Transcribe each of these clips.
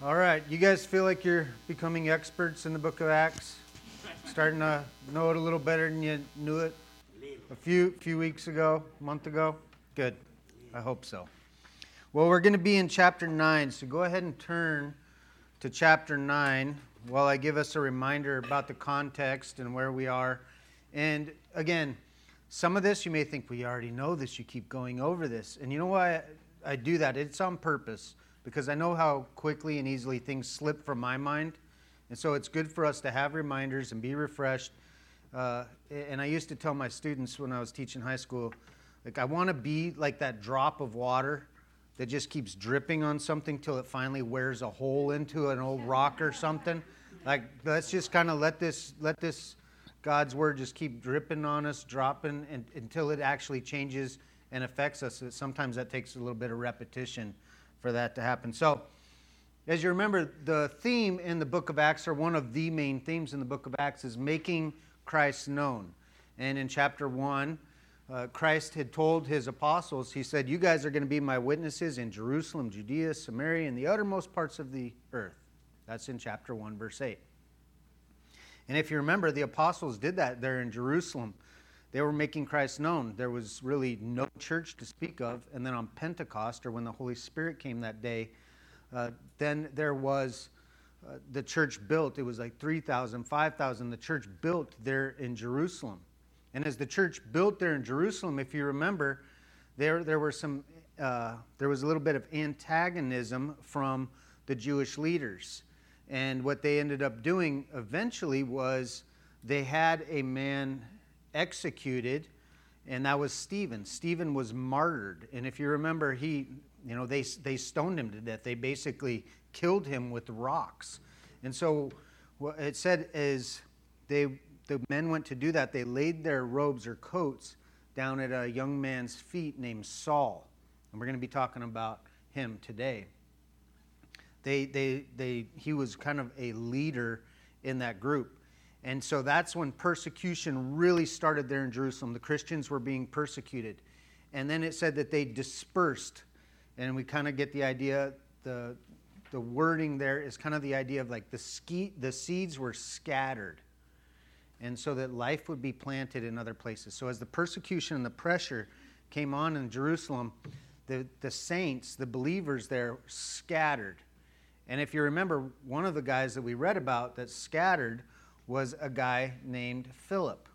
All right, you guys feel like you're becoming experts in the book of Acts? Starting to know it a little better than you knew it a few few weeks ago, a month ago? Good. I hope so. Well, we're going to be in chapter 9, so go ahead and turn to chapter 9 while I give us a reminder about the context and where we are. And again, some of this you may think we already know this, you keep going over this. And you know why I do that? It's on purpose because I know how quickly and easily things slip from my mind. And so it's good for us to have reminders and be refreshed. Uh, and I used to tell my students when I was teaching high school, like, I want to be like that drop of water that just keeps dripping on something till it finally wears a hole into an old rock or something. Like, let's just kind of let this, let this God's word just keep dripping on us, dropping and, until it actually changes and affects us. Sometimes that takes a little bit of repetition for that to happen. So, as you remember, the theme in the book of Acts, or one of the main themes in the book of Acts, is making Christ known. And in chapter 1, uh, Christ had told his apostles, He said, You guys are going to be my witnesses in Jerusalem, Judea, Samaria, and the uttermost parts of the earth. That's in chapter 1, verse 8. And if you remember, the apostles did that there in Jerusalem they were making Christ known. There was really no church to speak of. And then on Pentecost, or when the Holy Spirit came that day, uh, then there was uh, the church built. It was like 3,000, 5,000. The church built there in Jerusalem. And as the church built there in Jerusalem, if you remember, there, there, were some, uh, there was a little bit of antagonism from the Jewish leaders. And what they ended up doing eventually was they had a man executed, and that was Stephen. Stephen was martyred. And if you remember, he, you know, they, they stoned him to death. They basically killed him with rocks. And so what it said is they, the men went to do that. They laid their robes or coats down at a young man's feet named Saul. And we're going to be talking about him today. They, they, they, he was kind of a leader in that group. And so that's when persecution really started there in Jerusalem. The Christians were being persecuted. And then it said that they dispersed. And we kind of get the idea, the, the wording there is kind of the idea of like the, ski, the seeds were scattered. And so that life would be planted in other places. So as the persecution and the pressure came on in Jerusalem, the, the saints, the believers there, scattered. And if you remember, one of the guys that we read about that scattered was a guy named Philip.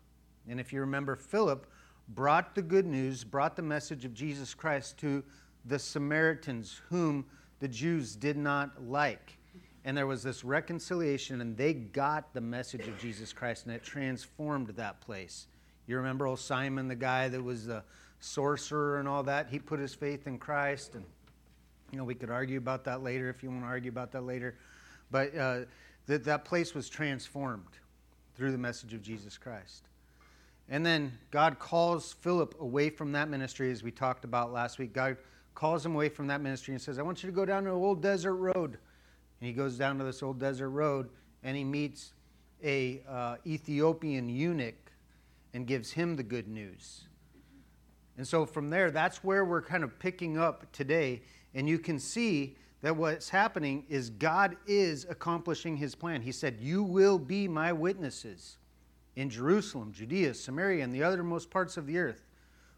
And if you remember, Philip brought the good news, brought the message of Jesus Christ to the Samaritans, whom the Jews did not like. And there was this reconciliation, and they got the message of Jesus Christ, and it transformed that place. You remember old Simon, the guy that was the sorcerer and all that? He put his faith in Christ. And, you know, we could argue about that later if you want to argue about that later. But uh, that, that place was transformed through the message of Jesus Christ. And then God calls Philip away from that ministry, as we talked about last week. God calls him away from that ministry and says, I want you to go down to an old desert road. And he goes down to this old desert road and he meets a uh, Ethiopian eunuch and gives him the good news. And so from there, that's where we're kind of picking up today. And you can see that what's happening is God is accomplishing his plan. He said, You will be my witnesses in Jerusalem, Judea, Samaria, and the othermost parts of the earth,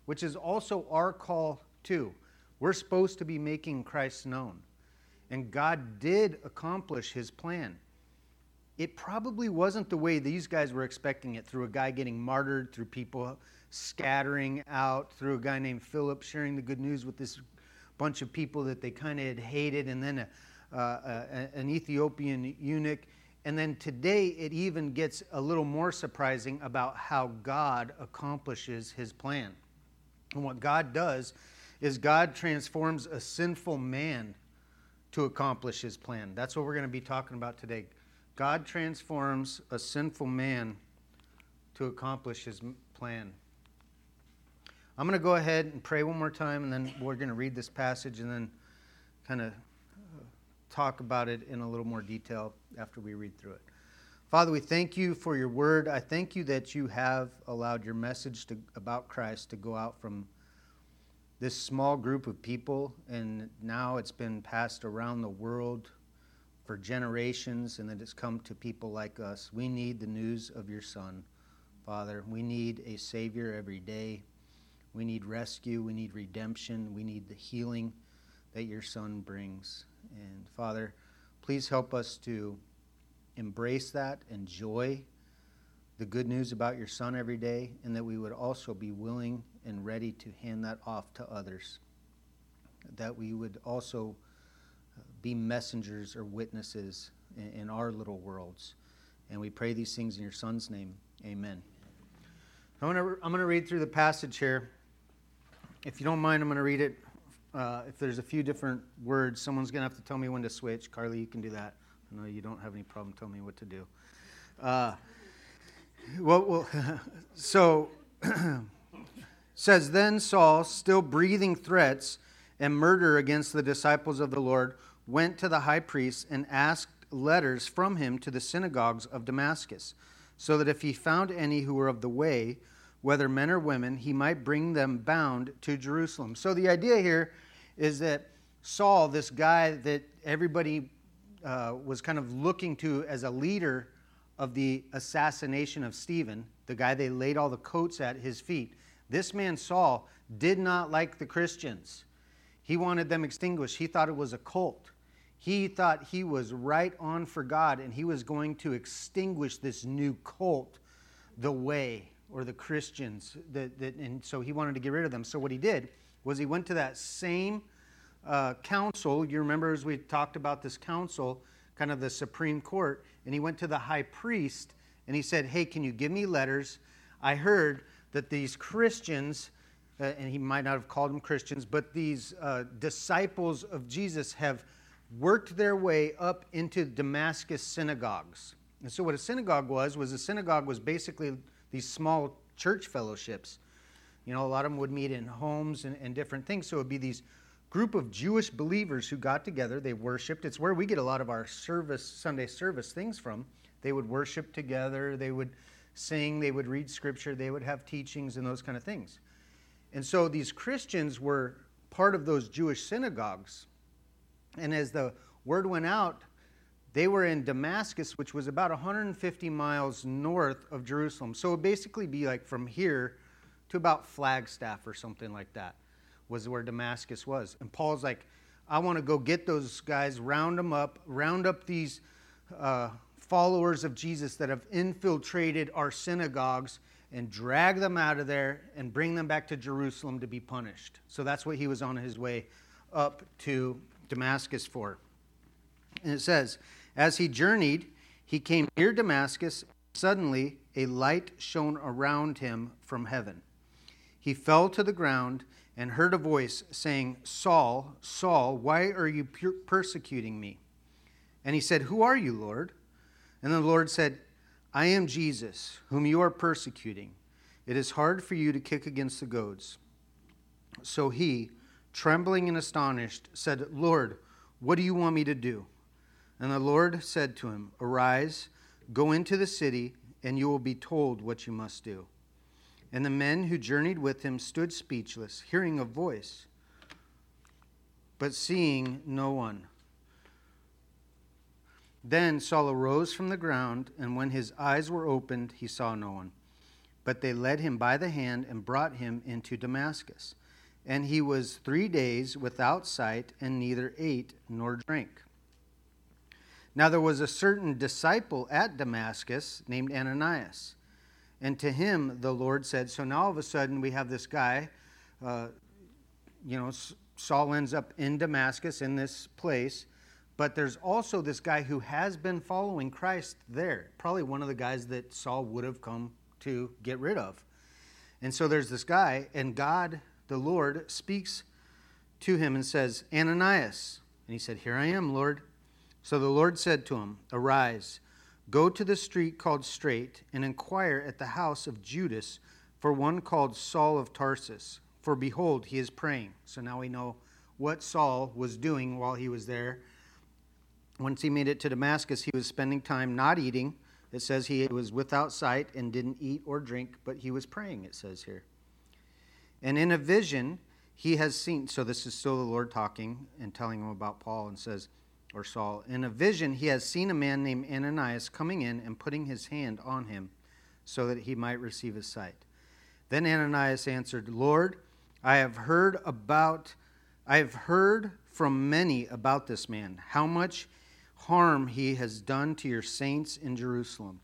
which is also our call too. We're supposed to be making Christ known. And God did accomplish his plan. It probably wasn't the way these guys were expecting it through a guy getting martyred, through people scattering out, through a guy named Philip sharing the good news with this bunch of people that they kind of had hated, and then a, uh, a, an Ethiopian eunuch. And then today it even gets a little more surprising about how God accomplishes his plan. And what God does is God transforms a sinful man to accomplish his plan. That's what we're going to be talking about today. God transforms a sinful man to accomplish his plan. I'm going to go ahead and pray one more time, and then we're going to read this passage and then kind of uh, talk about it in a little more detail after we read through it. Father, we thank you for your word. I thank you that you have allowed your message to, about Christ to go out from this small group of people, and now it's been passed around the world for generations and that it's come to people like us. We need the news of your Son, Father. We need a Savior every day. We need rescue. We need redemption. We need the healing that your Son brings. And Father, please help us to embrace that, enjoy the good news about your Son every day, and that we would also be willing and ready to hand that off to others. That we would also uh, be messengers or witnesses in, our little worlds. And we pray these things in your Son's name. Amen. I'm going to read through the passage here. If you don't mind, I'm going to read it. Uh, if there's a few different words, someone's going to have to tell me when to switch. Carly, you can do that. I know you don't have any problem telling me what to do. Uh, well, well so says then Saul, still breathing threats and murder against the disciples of the Lord, went to the high priest and asked letters from him to the synagogues of Damascus, so that if he found any who were of the way, whether men or women, he might bring them bound to Jerusalem. So the idea here is that Saul, this guy that everybody uh, was kind of looking to as a leader of the assassination of Stephen, the guy they laid all the coats at his feet, this man Saul did not like the Christians. He wanted them extinguished. He thought it was a cult. He thought he was right on for God and he was going to extinguish this new cult, the way, or the Christians. That, that, and so he wanted to get rid of them. So what he did was he went to that same uh, council. You remember as we talked about this council, kind of the Supreme Court, and he went to the high priest and he said, Hey, can you give me letters? I heard that these Christians, uh, and he might not have called them Christians, but these uh, disciples of Jesus have worked their way up into Damascus synagogues. And so, what a synagogue was, was a synagogue was basically these small church fellowships. You know, a lot of them would meet in homes and, and different things. So, it would be these group of Jewish believers who got together, they worshiped. It's where we get a lot of our service, Sunday service things from. They would worship together, they would sing, they would read scripture, they would have teachings and those kind of things. And so these Christians were part of those Jewish synagogues. And as the word went out, they were in Damascus, which was about 150 miles north of Jerusalem. So it would basically be like from here to about Flagstaff or something like that, was where Damascus was. And Paul's like, I want to go get those guys, round them up, round up these uh, followers of Jesus that have infiltrated our synagogues and drag them out of there and bring them back to Jerusalem to be punished. So that's what he was on his way up to Damascus for. And it says, As he journeyed, he came near Damascus. Suddenly, a light shone around him from heaven. He fell to the ground and heard a voice saying, Saul, Saul, why are you persecuting me? And he said, Who are you, Lord? And the Lord said, I am Jesus, whom you are persecuting. It is hard for you to kick against the goads. So he, trembling and astonished, said, Lord, what do you want me to do? And the Lord said to him, Arise, go into the city, and you will be told what you must do. And the men who journeyed with him stood speechless, hearing a voice, but seeing no one. Then Saul arose from the ground, and when his eyes were opened, he saw no one. But they led him by the hand and brought him into Damascus and he was three days without sight and neither ate nor drank. Now there was a certain disciple at Damascus named Ananias, and to him the Lord said, So now all of a sudden we have this guy, uh, you know, Saul ends up in Damascus in this place, but there's also this guy who has been following Christ there, probably one of the guys that Saul would have come to get rid of. And so there's this guy, and God the Lord speaks to him and says, Ananias. And he said, Here I am, Lord. So the Lord said to him, Arise, go to the street called Straight, and inquire at the house of Judas for one called Saul of Tarsus. For behold, he is praying. So now we know what Saul was doing while he was there. Once he made it to Damascus, he was spending time not eating. It says he was without sight and didn't eat or drink, but he was praying, it says here. And in a vision, he has seen, so this is still the Lord talking and telling him about Paul, and says, or Saul. In a vision, he has seen a man named Ananias coming in and putting his hand on him so that he might receive his sight. Then Ananias answered, Lord, I have heard about, I have heard from many about this man, how much harm he has done to your saints in Jerusalem.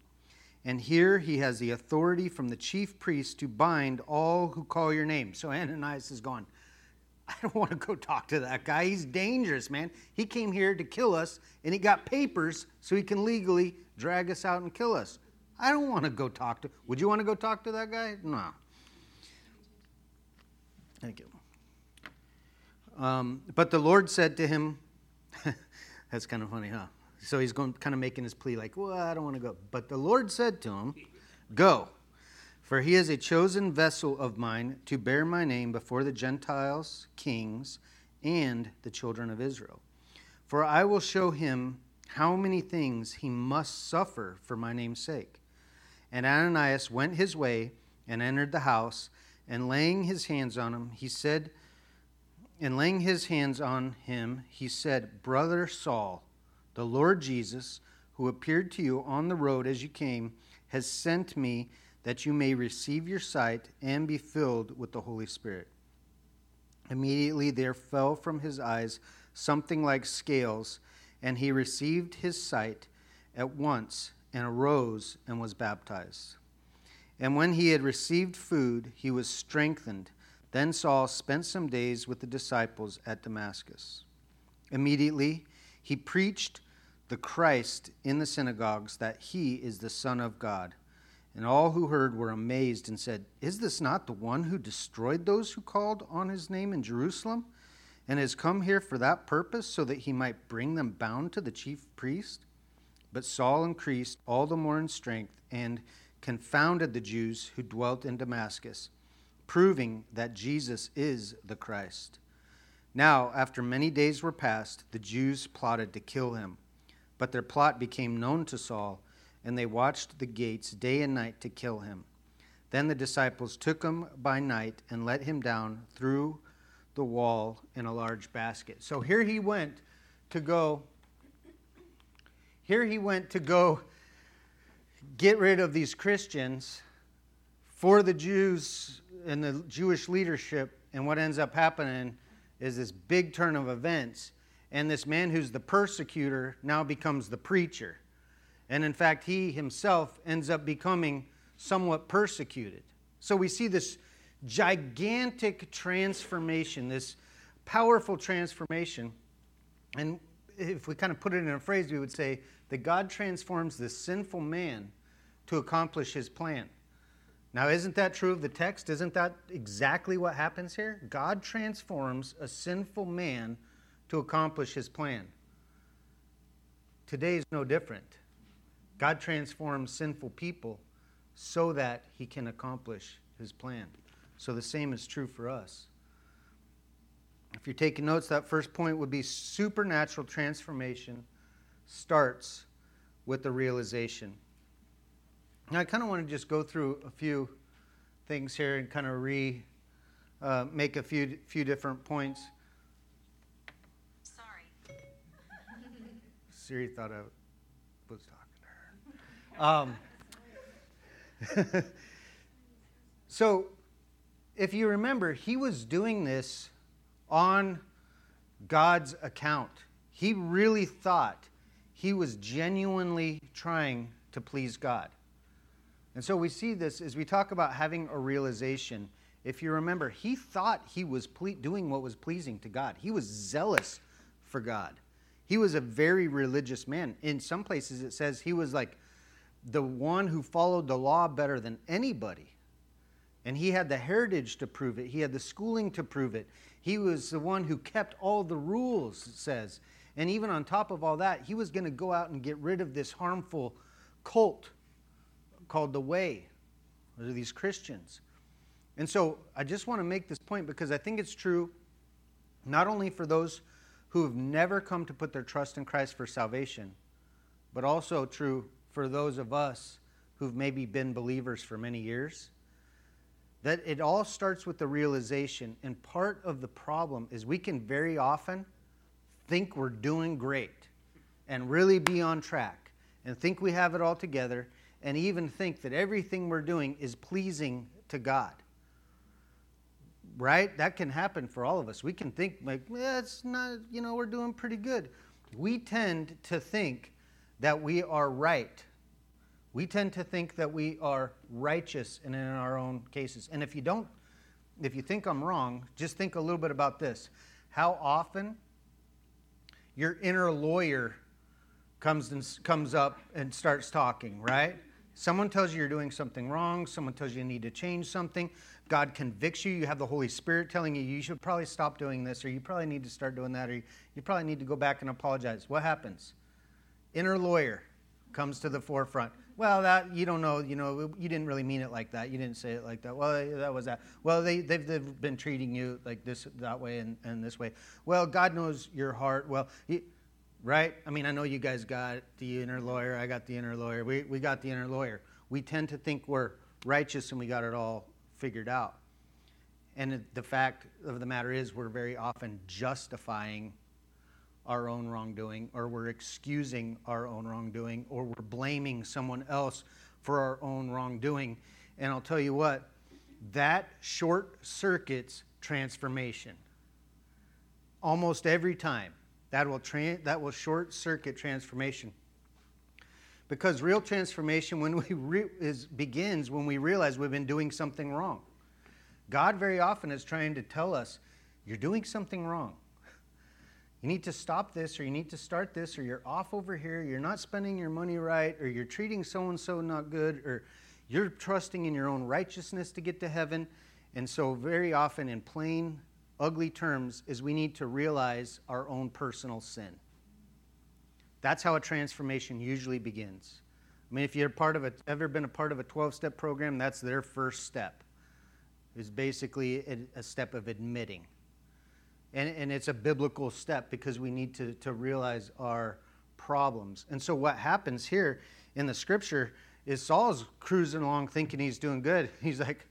And here he has the authority from the chief priest to bind all who call your name. So Ananias is gone. I don't want to go talk to that guy. He's dangerous, man. He came here to kill us, and he got papers so he can legally drag us out and kill us. I don't want to go talk to. Would you want to go talk to that guy? No. Thank you. Um, but the Lord said to him, "That's kind of funny, huh?" So he's going, kind of making his plea, like, "Well, I don't want to go." But the Lord said to him, "Go." For he is a chosen vessel of mine to bear my name before the Gentiles, kings, and the children of Israel. For I will show him how many things he must suffer for my name's sake. And Ananias went his way and entered the house, and laying his hands on him, he said, and laying his hands on him, he said, Brother Saul, the Lord Jesus, who appeared to you on the road as you came, has sent me that you may receive your sight and be filled with the Holy Spirit. Immediately there fell from his eyes something like scales, and he received his sight at once and arose and was baptized. And when he had received food, he was strengthened. Then Saul spent some days with the disciples at Damascus. Immediately he preached the Christ in the synagogues that he is the Son of God. And all who heard were amazed and said, Is this not the one who destroyed those who called on his name in Jerusalem, and has come here for that purpose, so that he might bring them bound to the chief priest? But Saul increased all the more in strength and confounded the Jews who dwelt in Damascus, proving that Jesus is the Christ. Now, after many days were passed, the Jews plotted to kill him. But their plot became known to Saul and they watched the gates day and night to kill him. Then the disciples took him by night and let him down through the wall in a large basket. So here he went to go. Here he went to go get rid of these Christians for the Jews and the Jewish leadership. And what ends up happening is this big turn of events. And this man who's the persecutor now becomes the preacher. And in fact, he himself ends up becoming somewhat persecuted. So we see this gigantic transformation, this powerful transformation. And if we kind of put it in a phrase, we would say that God transforms this sinful man to accomplish his plan. Now, isn't that true of the text? Isn't that exactly what happens here? God transforms a sinful man to accomplish his plan. Today is no different. God transforms sinful people so that he can accomplish his plan. So the same is true for us. If you're taking notes, that first point would be supernatural transformation starts with the realization. Now, I kind of want to just go through a few things here and kind of re uh, make a few few different points. Sorry. Siri thought I. Um, so, if you remember, he was doing this on God's account. He really thought he was genuinely trying to please God. And so we see this as we talk about having a realization. If you remember, he thought he was ple- doing what was pleasing to God, he was zealous for God. He was a very religious man. In some places, it says he was like the one who followed the law better than anybody. And he had the heritage to prove it, he had the schooling to prove it. He was the one who kept all the rules, it says. And even on top of all that, he was going to go out and get rid of this harmful cult called the Way, or these Christians. And so I just want to make this point because I think it's true not only for those who have never come to put their trust in Christ for salvation, but also true for those of us who've maybe been believers for many years that it all starts with the realization and part of the problem is we can very often think we're doing great and really be on track and think we have it all together and even think that everything we're doing is pleasing to God. Right? That can happen for all of us. We can think, like, yeah, it's not, you know, we're doing pretty good. We tend to think that we are right. We tend to think that we are righteous and in our own cases. And if you don't, if you think I'm wrong, just think a little bit about this. How often your inner lawyer comes and comes up and starts talking, right? Someone tells you you're doing something wrong, someone tells you you need to change something. God convicts you, you have the Holy Spirit telling you you should probably stop doing this, or you probably need to start doing that, or you, you probably need to go back and apologize. What happens? Inner lawyer comes to the forefront. Well, that you don't know, you know, you didn't really mean it like that. You didn't say it like that. Well, that was that. Well, they, they've, they've been treating you like this, that way, and, and this way. Well, God knows your heart. Well, he, right? I mean, I know you guys got the inner lawyer. I got the inner lawyer. We, we got the inner lawyer. We tend to think we're righteous and we got it all figured out. And the fact of the matter is, we're very often justifying our own wrongdoing, or we're excusing our own wrongdoing, or we're blaming someone else for our own wrongdoing. And I'll tell you what, that short circuits transformation. Almost every time. That will, tra- that will short circuit transformation. Because real transformation when we re- is, begins when we realize we've been doing something wrong. God very often is trying to tell us, you're doing something wrong. You need to stop this, or you need to start this, or you're off over here, you're not spending your money right, or you're treating so and so not good, or you're trusting in your own righteousness to get to heaven. And so, very often, in plain, ugly terms, is we need to realize our own personal sin. That's how a transformation usually begins. I mean, if you're part of ever been a part of a 12 step program, that's their first step, is basically a step of admitting and, and it's a biblical step because we need to, to realize our problems. And so, what happens here in the scripture is Saul's cruising along thinking he's doing good. He's like,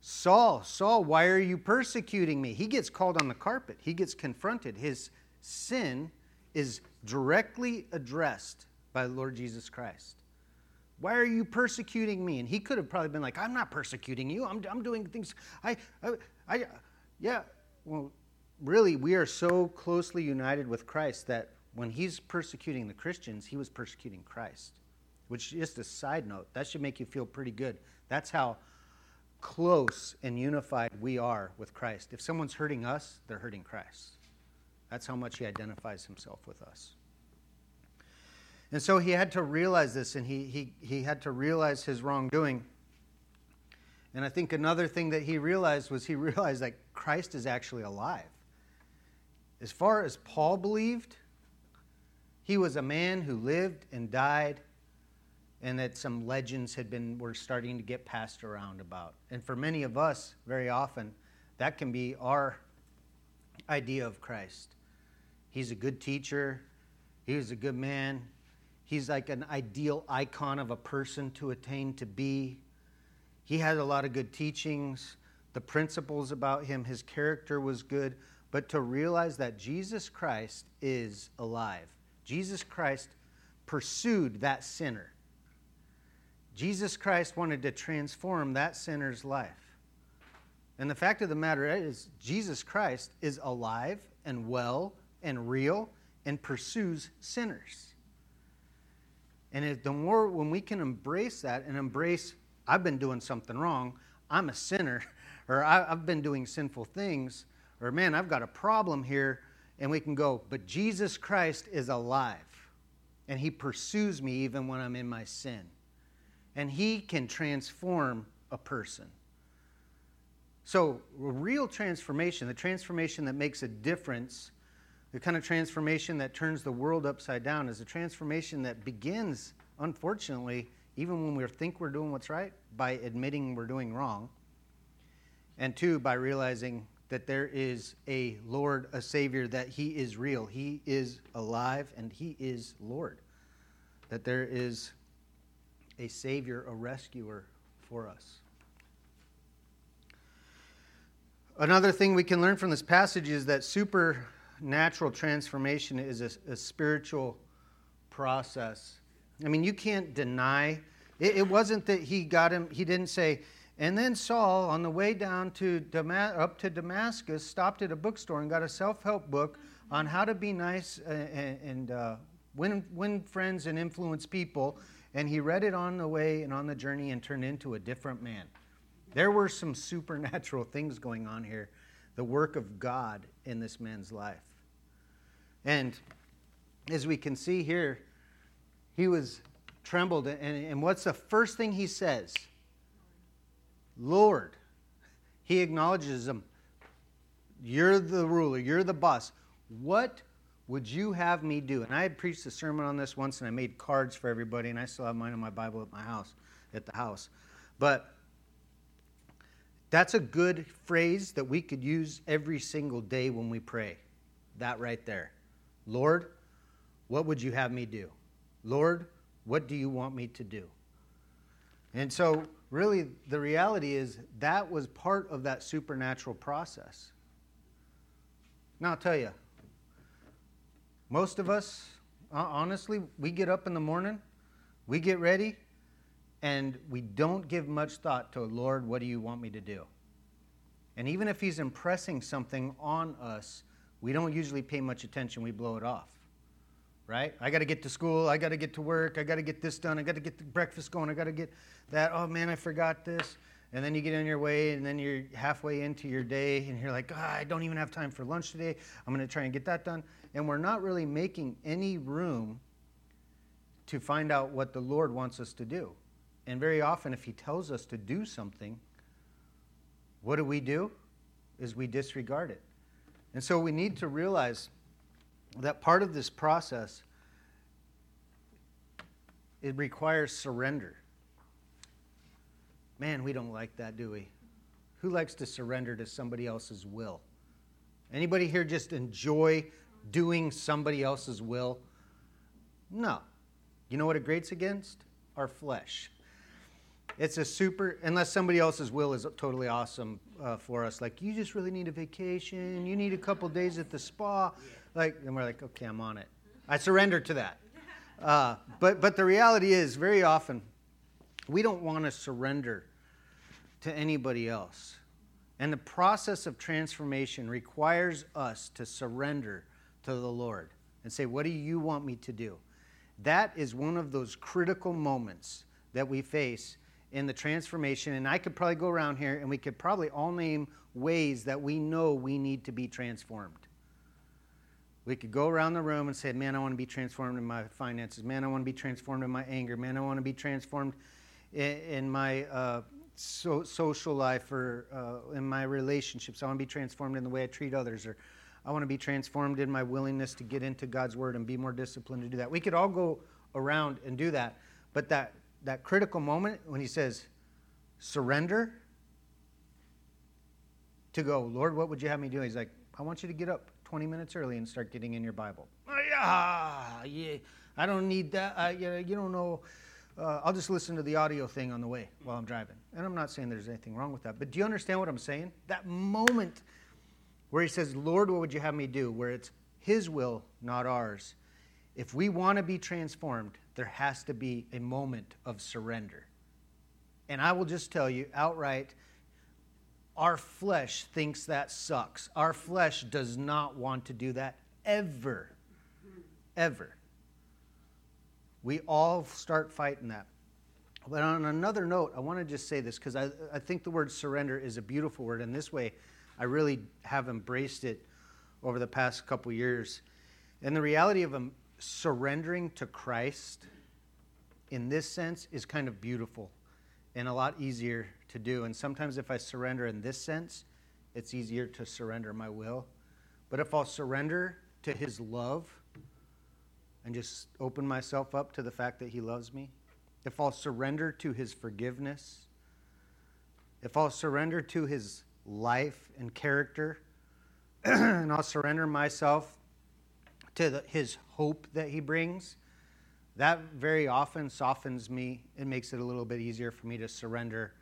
Saul, Saul, why are you persecuting me? He gets called on the carpet, he gets confronted. His sin is directly addressed by the Lord Jesus Christ. Why are you persecuting me? And he could have probably been like, I'm not persecuting you. I'm, I'm doing things. I, I, I, yeah. Well, really, we are so closely united with Christ that when he's persecuting the Christians, he was persecuting Christ. Which, just a side note, that should make you feel pretty good. That's how close and unified we are with Christ. If someone's hurting us, they're hurting Christ. That's how much he identifies himself with us. And so he had to realize this, and he, he, he had to realize his wrongdoing. And I think another thing that he realized was he realized that Christ is actually alive. As far as Paul believed, he was a man who lived and died and that some legends had been were starting to get passed around about. And for many of us, very often, that can be our idea of Christ. He's a good teacher, he was a good man. He's like an ideal icon of a person to attain to be. He had a lot of good teachings. The principles about him, his character was good but to realize that Jesus Christ is alive. Jesus Christ pursued that sinner. Jesus Christ wanted to transform that sinner's life. And the fact of the matter is, Jesus Christ is alive and well and real and pursues sinners. And the more, when we can embrace that and embrace, I've been doing something wrong, I'm a sinner, or I've been doing sinful things, or man, I've got a problem here, and we can go, but Jesus Christ is alive, and he pursues me even when I'm in my sin. And he can transform a person. So, a real transformation, the transformation that makes a difference, the kind of transformation that turns the world upside down, is a transformation that begins, unfortunately, even when we think we're doing what's right, by admitting we're doing wrong. And two, by realizing that there is a Lord, a Savior, that He is real. He is alive and He is Lord. That there is a Savior, a rescuer for us. Another thing we can learn from this passage is that supernatural transformation is a, a spiritual process. I mean, you can't deny. It, it wasn't that he got him, he didn't say, and then Saul, on the way down to up to Damascus, stopped at a bookstore and got a self help book on how to be nice and, and uh, win, win friends and influence people. And he read it on the way and on the journey and turned into a different man. There were some supernatural things going on here, the work of God in this man's life. And as we can see here, he was trembled. And, and what's the first thing he says? Lord. He acknowledges him. You're the ruler, you're the boss. What would you have me do? And I had preached a sermon on this once and I made cards for everybody, and I still have mine in my Bible at my house, at the house. But that's a good phrase that we could use every single day when we pray. That right there. Lord, what would you have me do? Lord, what do you want me to do? And so, really, the reality is that was part of that supernatural process. Now, I'll tell you, most of us, honestly, we get up in the morning, we get ready, and we don't give much thought to, Lord, what do you want me to do? And even if He's impressing something on us, we don't usually pay much attention, we blow it off. Right? I got to get to school, I got to get to work, I got to get this done, I got to get the breakfast going, I got to get that. Oh man, I forgot this. And then you get on your way, and then you're halfway into your day, and you're like, oh, I don't even have time for lunch today. I'm going to try and get that done and we're not really making any room to find out what the Lord wants us to do. And very often, if He tells us to do something, what do we do? Is we disregard it. And so we need to realize that part of this process it requires surrender. Man, we don't like that, do we? Who likes to surrender to somebody else's will? Anybody here just enjoy doing somebody else's will? No. You know what it grates against? Our flesh. It's a super, unless somebody else's will is totally awesome uh, for us. Like, you just really need a vacation. You need a couple days at the spa. Like, and we're like, okay, I'm on it. I surrender to that. Uh, but, but the reality is, very often, we don't want to surrender to anybody else. And the process of transformation requires us to surrender to the Lord and say, What do you want me to do? That is one of those critical moments that we face in the transformation. And I could probably go around here and we could probably all name ways that we know we need to be transformed. We could go around the room and say, Man, I want to be transformed in my finances. Man, I want to be transformed in my anger. Man, I want to be transformed in, in my uh, so, social life or uh, in my relationships. I want to be transformed in the way I treat others or I want to be transformed in my willingness to get into God's word and be more disciplined to do that. We could all go around and do that, but that, that critical moment when he says, surrender, to go, Lord, what would you have me do? He's like, I want you to get up 20 minutes early and start getting in your Bible. Oh, yeah. I don't need that. I, you don't know. Uh, I'll just listen to the audio thing on the way while I'm driving. And I'm not saying there's anything wrong with that. But do you understand what I'm saying? That moment where he says, Lord, what would you have me do? Where it's his will, not ours. If we want to be transformed, there has to be a moment of surrender. And I will just tell you outright, our flesh thinks that sucks. Our flesh does not want to do that ever. Ever. We all start fighting that. But on another note, I want to just say this because I, I think the word surrender is a beautiful word. And this way, I really have embraced it over the past couple years. And the reality of surrendering to Christ in this sense is kind of beautiful and a lot easier to do. And sometimes if I surrender in this sense, it's easier to surrender my will. But if I'll surrender to his love and just open myself up to the fact that he loves me, if I'll surrender to his forgiveness, if I'll surrender to his life and character, and I'll surrender myself to the, his hope that he brings, that very often softens me. It makes it a little bit easier for me to surrender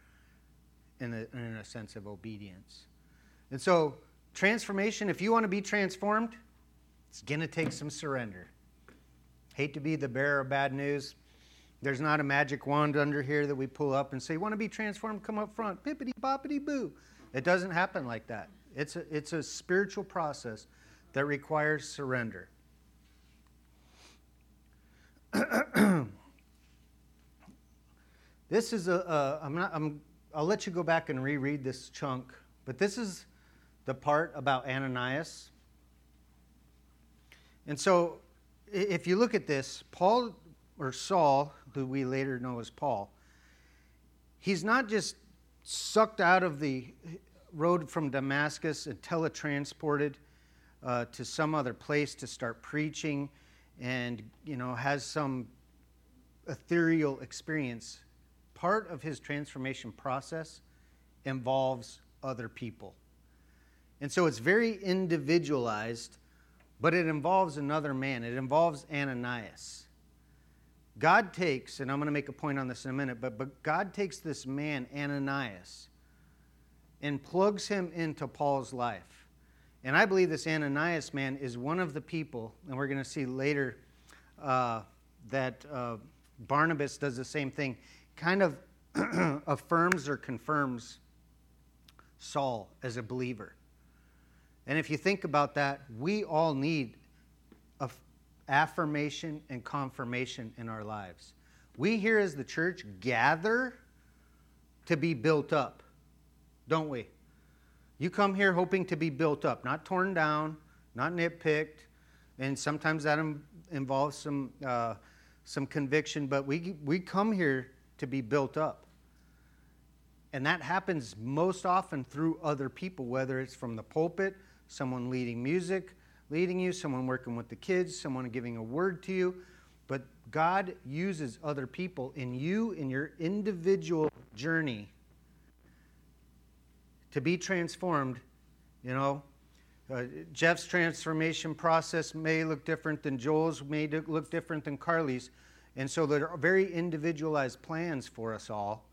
in a, in a sense of obedience. And so, transformation, if you want to be transformed, it's going to take some surrender. Hate to be the bearer of bad news. There's not a magic wand under here that we pull up and say, You Want to be transformed? Come up front. Bippity boppity boo. It doesn't happen like that. It's a, it's a spiritual process that requires surrender. this is a, a I'm not, I'm, I'll let you go back and reread this chunk, but this is the part about Ananias. And so, if you look at this, Paul or Saul, who we later know as Paul, he's not just sucked out of the road from Damascus and teletransported uh, to some other place to start preaching and, you know, has some ethereal experience. Part of his transformation process involves other people. And so it's very individualized, but it involves another man. It involves Ananias. God takes, and I'm going to make a point on this in a minute, but, but God takes this man, Ananias, and plugs him into Paul's life. And I believe this Ananias man is one of the people, and we're going to see later uh, that uh, Barnabas does the same thing, kind of affirms or confirms Saul as a believer. And if you think about that, we all need affirmation and confirmation in our lives. We here as the church gather to be built up, don't we? You come here hoping to be built up, not torn down, not nitpicked, and sometimes that involves some, uh, some conviction, but we, we come here to be built up. And that happens most often through other people, whether it's from the pulpit, someone leading music, leading you, someone working with the kids, someone giving a word to you. But God uses other people in you, in your individual journey, to be transformed. You know, uh, Jeff's transformation process may look different than Joel's, may look different than Carly's. And so there are very individualized plans for us all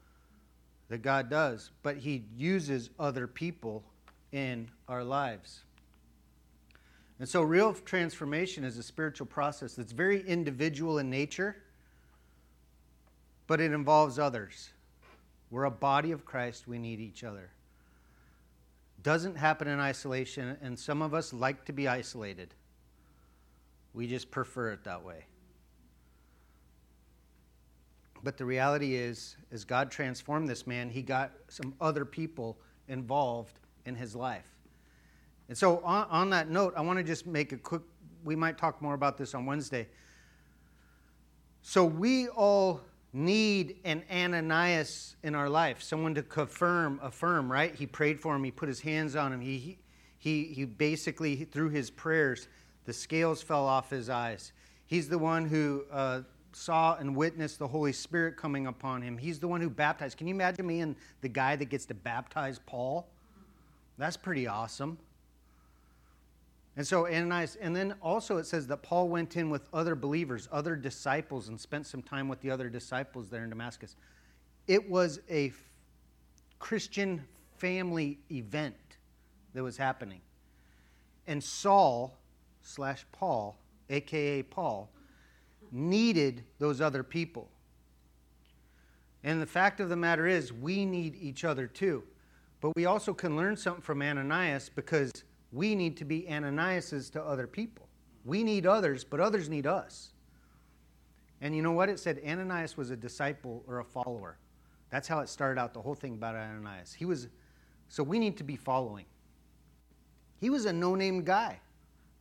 that God does, but He uses other people in our lives. And so, real transformation is a spiritual process that's very individual in nature, but it involves others. We're a body of Christ, we need each other. Doesn't happen in isolation, and some of us like to be isolated. We just prefer it that way. But the reality is, as God transformed this man, he got some other people involved in his life. And so, on, on that note, I want to just make a quick, we might talk more about this on Wednesday. So, we all need an Ananias in our life, someone to confirm, affirm, right? He prayed for him, he put his hands on him, he, he, he basically, through his prayers, the scales fell off his eyes. He's the one who uh, saw and witnessed the Holy Spirit coming upon him. He's the one who baptized. Can you imagine me and the guy that gets to baptize Paul? That's pretty awesome. And so Ananias, and then also it says that Paul went in with other believers, other disciples, and spent some time with the other disciples there in Damascus. It was a f- Christian family event that was happening. And Saul slash Paul, aka Paul, needed those other people. And the fact of the matter is, we need each other too. But we also can learn something from Ananias because we need to be Ananiases to other people. We need others, but others need us. And you know what? It said Ananias was a disciple or a follower. That's how it started out, the whole thing about Ananias. He was, so we need to be following. He was a no name guy.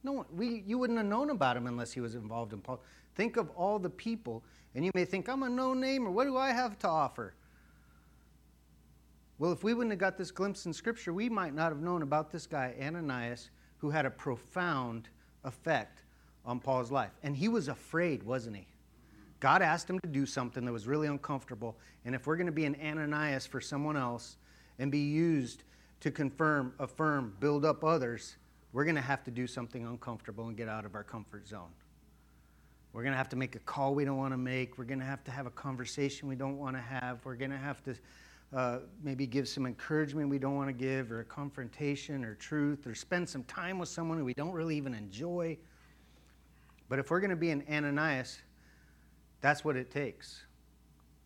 No, we, you wouldn't have known about him unless he was involved in Paul. Think of all the people, and you may think, I'm a no name, or what do I have to offer? Well, if we wouldn't have got this glimpse in Scripture, we might not have known about this guy, Ananias, who had a profound effect on Paul's life. And he was afraid, wasn't he? God asked him to do something that was really uncomfortable. And if we're going to be an Ananias for someone else and be used to confirm, affirm, build up others, we're going to have to do something uncomfortable and get out of our comfort zone. We're going to have to make a call we don't want to make. We're going to have to have a conversation we don't want to have. We're going to have to uh, maybe give some encouragement we don't want to give, or a confrontation, or truth, or spend some time with someone who we don't really even enjoy. But if we're going to be an Ananias, that's what it takes.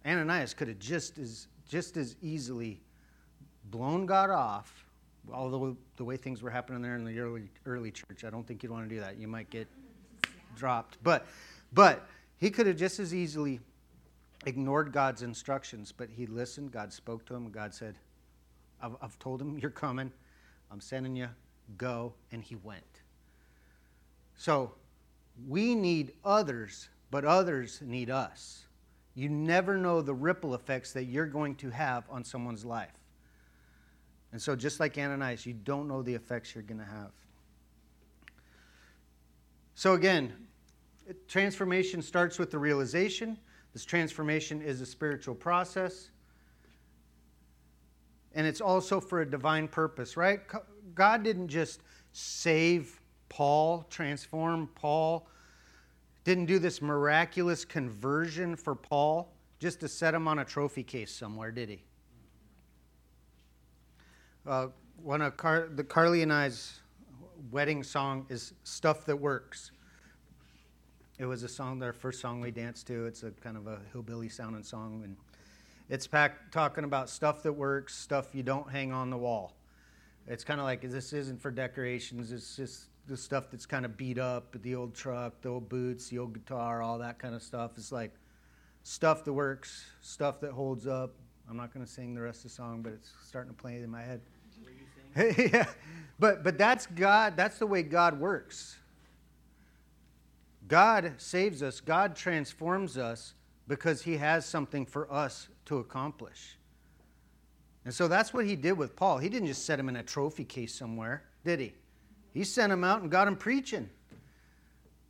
Ananias could have just as, just as easily blown God off, although the way things were happening there in the early, early church, I don't think you'd want to do that. You might get dropped. But, but he could have just as easily ignored God's instructions, but he listened. God spoke to him. God said, I've, I've told him you're coming. I'm sending you. Go. And he went. So we need others, but others need us. You never know the ripple effects that you're going to have on someone's life. And so, just like Ananias, you don't know the effects you're going to have. So, again, transformation starts with the realization. This transformation is a spiritual process. And it's also for a divine purpose, right? God didn't just save Paul, transform Paul, didn't do this miraculous conversion for Paul just to set him on a trophy case somewhere, did he? Uh, one of Car- the Carly and I's wedding song is "Stuff That Works." It was a song, their first song we danced to. It's a kind of a hillbilly sounding song, and it's packed, talking about stuff that works, stuff you don't hang on the wall. It's kind of like this isn't for decorations. It's just the stuff that's kind of beat up, the old truck, the old boots, the old guitar, all that kind of stuff. It's like stuff that works, stuff that holds up. I'm not going to sing the rest of the song, but it's starting to play in my head. yeah, but but that's God. That's the way God works. God saves us. God transforms us because He has something for us to accomplish. And so that's what He did with Paul. He didn't just set him in a trophy case somewhere, did He? He sent him out and got him preaching.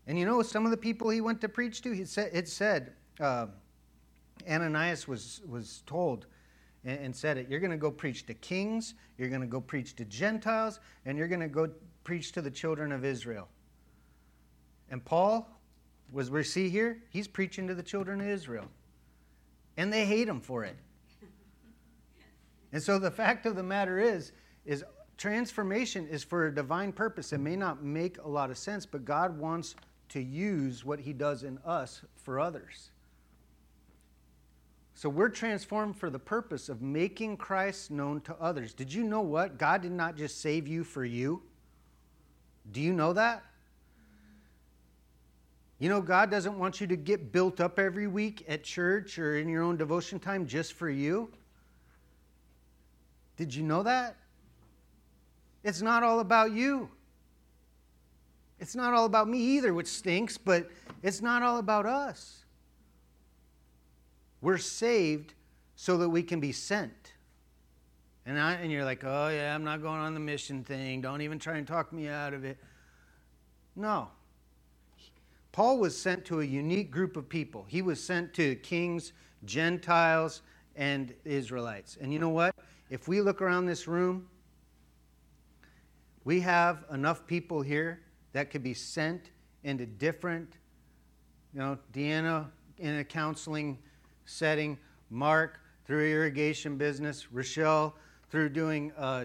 And you know, some of the people he went to preach to, it said, it said uh, Ananias was, was told and, and said it, you're going to go preach to kings, you're going to go preach to Gentiles, and you're going to go preach to the children of Israel. And Paul, was we see here, he's preaching to the children of Israel. And they hate him for it. And so the fact of the matter is, is transformation is for a divine purpose. It may not make a lot of sense, but God wants to use what He does in us for others. So we're transformed for the purpose of making Christ known to others. Did you know what? God did not just save you for you. Do you know that? You know, God doesn't want you to get built up every week at church or in your own devotion time just for you. Did you know that? It's not all about you. It's not all about me either, which stinks, but it's not all about us. We're saved so that we can be sent. And, I, and you're like, oh, yeah, I'm not going on the mission thing. Don't even try and talk me out of it. No. Paul was sent to a unique group of people. He was sent to kings, Gentiles, and Israelites. And you know what? If we look around this room, we have enough people here that could be sent into different, you know, Deanna in a counseling setting, Mark through irrigation business, Rochelle through doing, uh,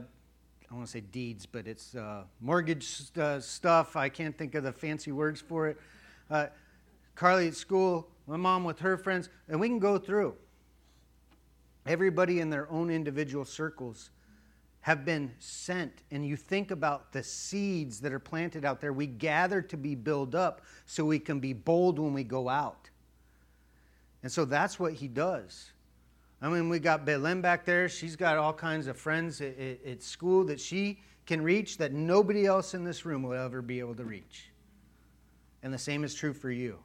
I want to say deeds, but it's uh, mortgage uh, stuff. I can't think of the fancy words for it. Uh, Carly at school, my mom with her friends, and we can go through. Everybody in their own individual circles have been sent and you think about the seeds that are planted out there. We gather to be built up so we can be bold when we go out. And so that's what he does. I mean we got belen back there. She's got all kinds of friends at, at, at school that she can reach that nobody else in this room will ever be able to reach and the same is true for you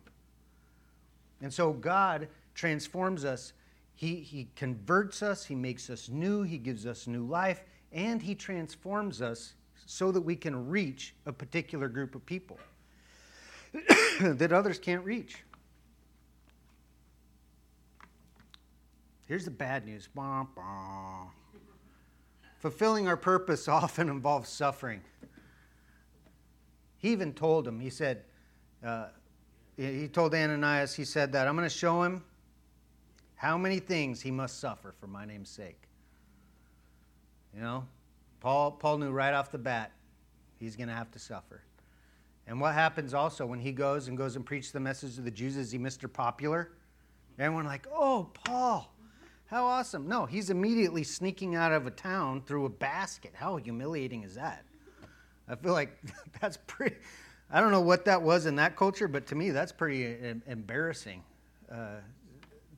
and so god transforms us he, he converts us he makes us new he gives us new life and He transforms us so that we can reach a particular group of people that others can't reach. Here's the bad news. Bah, bah. Fulfilling our purpose often involves suffering. He even told him, he said, uh, he told Ananias, he said that I'm going to show him how many things he must suffer for my name's sake. You know, Paul, Paul knew right off the bat he's going to have to suffer. And what happens also when he goes and goes and preaches the message to the Jews? Is he Mr. Popular? Everyone like, oh, Paul, how awesome. No, he's immediately sneaking out of a town through a basket. How humiliating is that? I feel like that's pretty, I don't know what that was in that culture, but to me, that's pretty embarrassing. Uh,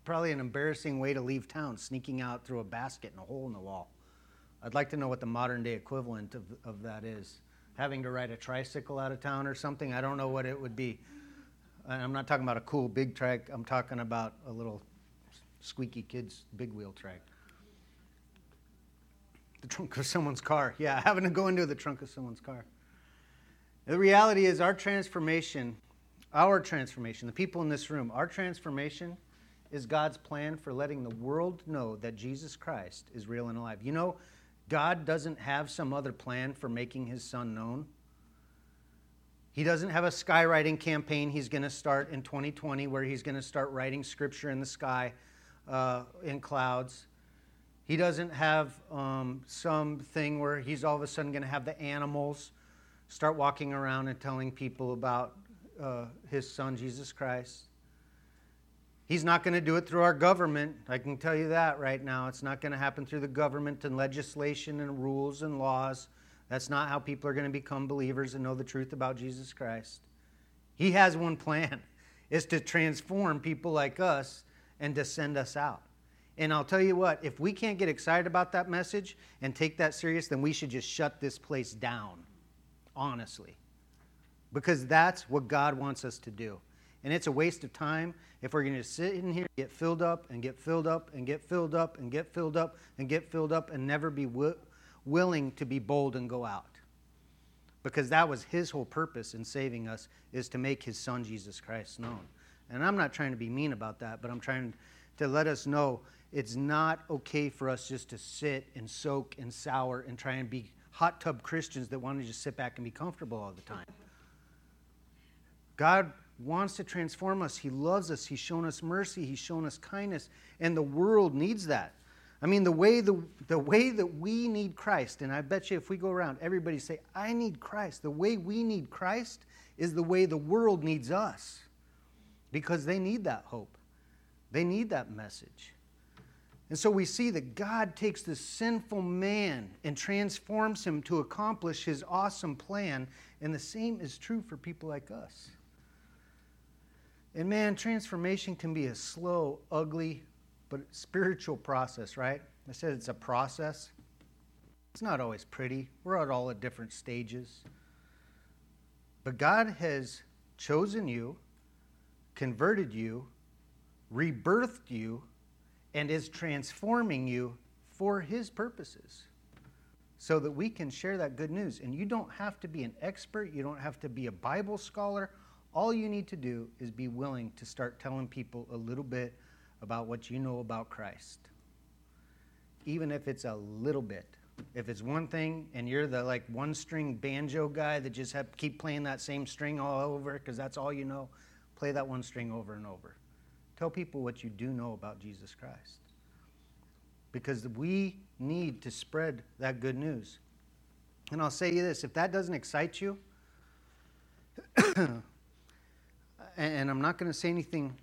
probably an embarrassing way to leave town, sneaking out through a basket and a hole in the wall. I'd like to know what the modern day equivalent of, of that is having to ride a tricycle out of town or something. I don't know what it would be. I'm not talking about a cool big trike. I'm talking about a little squeaky kid's big wheel trike. The trunk of someone's car. Yeah, having to go into the trunk of someone's car. The reality is, our transformation, our transformation, the people in this room, our transformation is God's plan for letting the world know that Jesus Christ is real and alive. You know, God doesn't have some other plan for making his son known. He doesn't have a skywriting campaign he's going to start in 2020 where he's going to start writing scripture in the sky uh, in clouds. He doesn't have um, something where he's all of a sudden going to have the animals start walking around and telling people about uh, his son, Jesus Christ. He's not going to do it through our government. I can tell you that right now. It's not going to happen through the government and legislation and rules and laws. That's not how people are going to become believers and know the truth about Jesus Christ. He has one plan. Is to transform people like us and to send us out. And I'll tell you what, if we can't get excited about that message and take that serious, then we should just shut this place down. Honestly. Because that's what God wants us to do. And it's a waste of time if we're going to sit in here, get filled up and get filled up and get filled up and get filled up and get filled up and never be wi- willing to be bold and go out. Because that was his whole purpose in saving us is to make his son Jesus Christ known. And I'm not trying to be mean about that, but I'm trying to let us know it's not okay for us just to sit and soak and sour and try and be hot tub Christians that want to just sit back and be comfortable all the time. God wants to transform us. He loves us. He's shown us mercy. He's shown us kindness. And the world needs that. I mean, the way, the, the way that we need Christ, and I bet you if we go around, everybody say, I need Christ. The way we need Christ is the way the world needs us because they need that hope. They need that message. And so we see that God takes this sinful man and transforms him to accomplish his awesome plan. And the same is true for people like us. And man, transformation can be a slow, ugly, but spiritual process, right? I said it's a process. It's not always pretty. We're at all at different stages. But God has chosen you, converted you, rebirthed you, and is transforming you for His purposes so that we can share that good news. And you don't have to be an expert, you don't have to be a Bible scholar all you need to do is be willing to start telling people a little bit about what you know about Christ. Even if it's a little bit. If it's one thing and you're the like one string banjo guy that just have keep playing that same string all over because that's all you know, play that one string over and over. Tell people what you do know about Jesus Christ. Because we need to spread that good news. And I'll say you this if that doesn't excite you, and I'm not going to say anything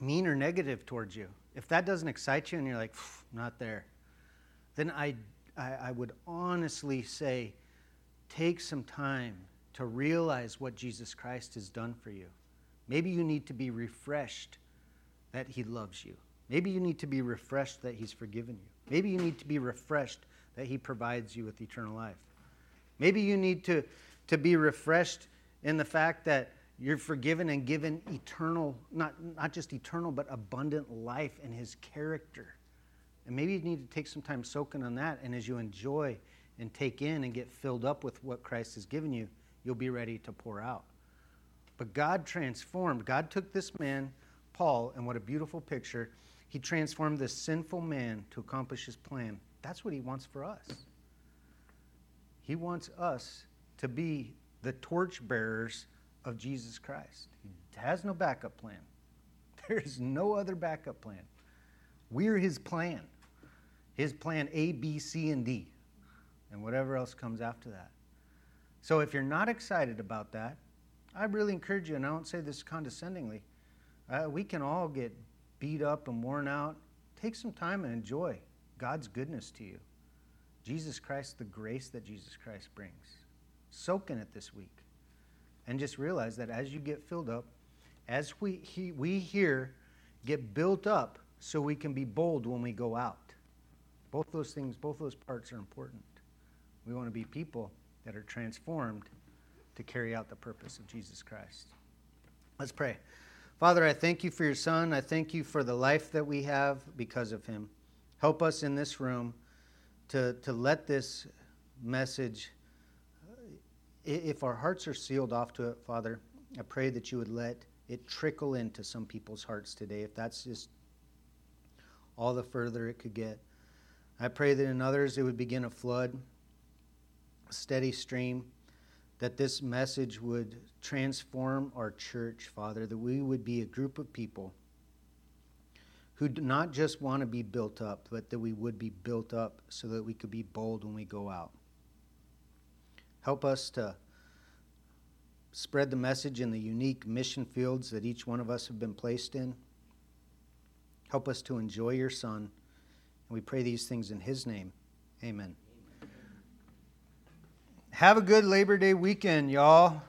mean or negative towards you. If that doesn't excite you and you're like, not there, then I, I, I would honestly say take some time to realize what Jesus Christ has done for you. Maybe you need to be refreshed that He loves you. Maybe you need to be refreshed that He's forgiven you. Maybe you need to be refreshed that He provides you with eternal life. Maybe you need to, to be refreshed in the fact that you're forgiven and given eternal, not, not just eternal, but abundant life in His character. And maybe you need to take some time soaking on that. And as you enjoy and take in and get filled up with what Christ has given you, you'll be ready to pour out. But God transformed. God took this man, Paul, and what a beautiful picture. He transformed this sinful man to accomplish his plan. That's what he wants for us. He wants us to be the torchbearers of Jesus Christ. He has no backup plan. There is no other backup plan. We're his plan. His plan A, B, C, and D, and whatever else comes after that. So if you're not excited about that, I really encourage you, and I don't say this condescendingly, uh, we can all get beat up and worn out. Take some time and enjoy God's goodness to you. Jesus Christ, the grace that Jesus Christ brings. Soak in it this week. And just realize that as you get filled up, as we, he, we here get built up so we can be bold when we go out. Both those things, both those parts are important. We want to be people that are transformed to carry out the purpose of Jesus Christ. Let's pray. Father, I thank you for your son. I thank you for the life that we have because of him. Help us in this room to, to let this message, if our hearts are sealed off to it, Father, I pray that you would let it trickle into some people's hearts today, if that's just all the further it could get. I pray that in others it would begin a flood, a steady stream, that this message would transform our church, Father, that we would be a group of people who do not just want to be built up, but that we would be built up so that we could be bold when we go out. Help us to spread the message in the unique mission fields that each one of us have been placed in. Help us to enjoy your Son. And we pray these things in his name. Amen. Amen. Have a good Labor Day weekend, y'all.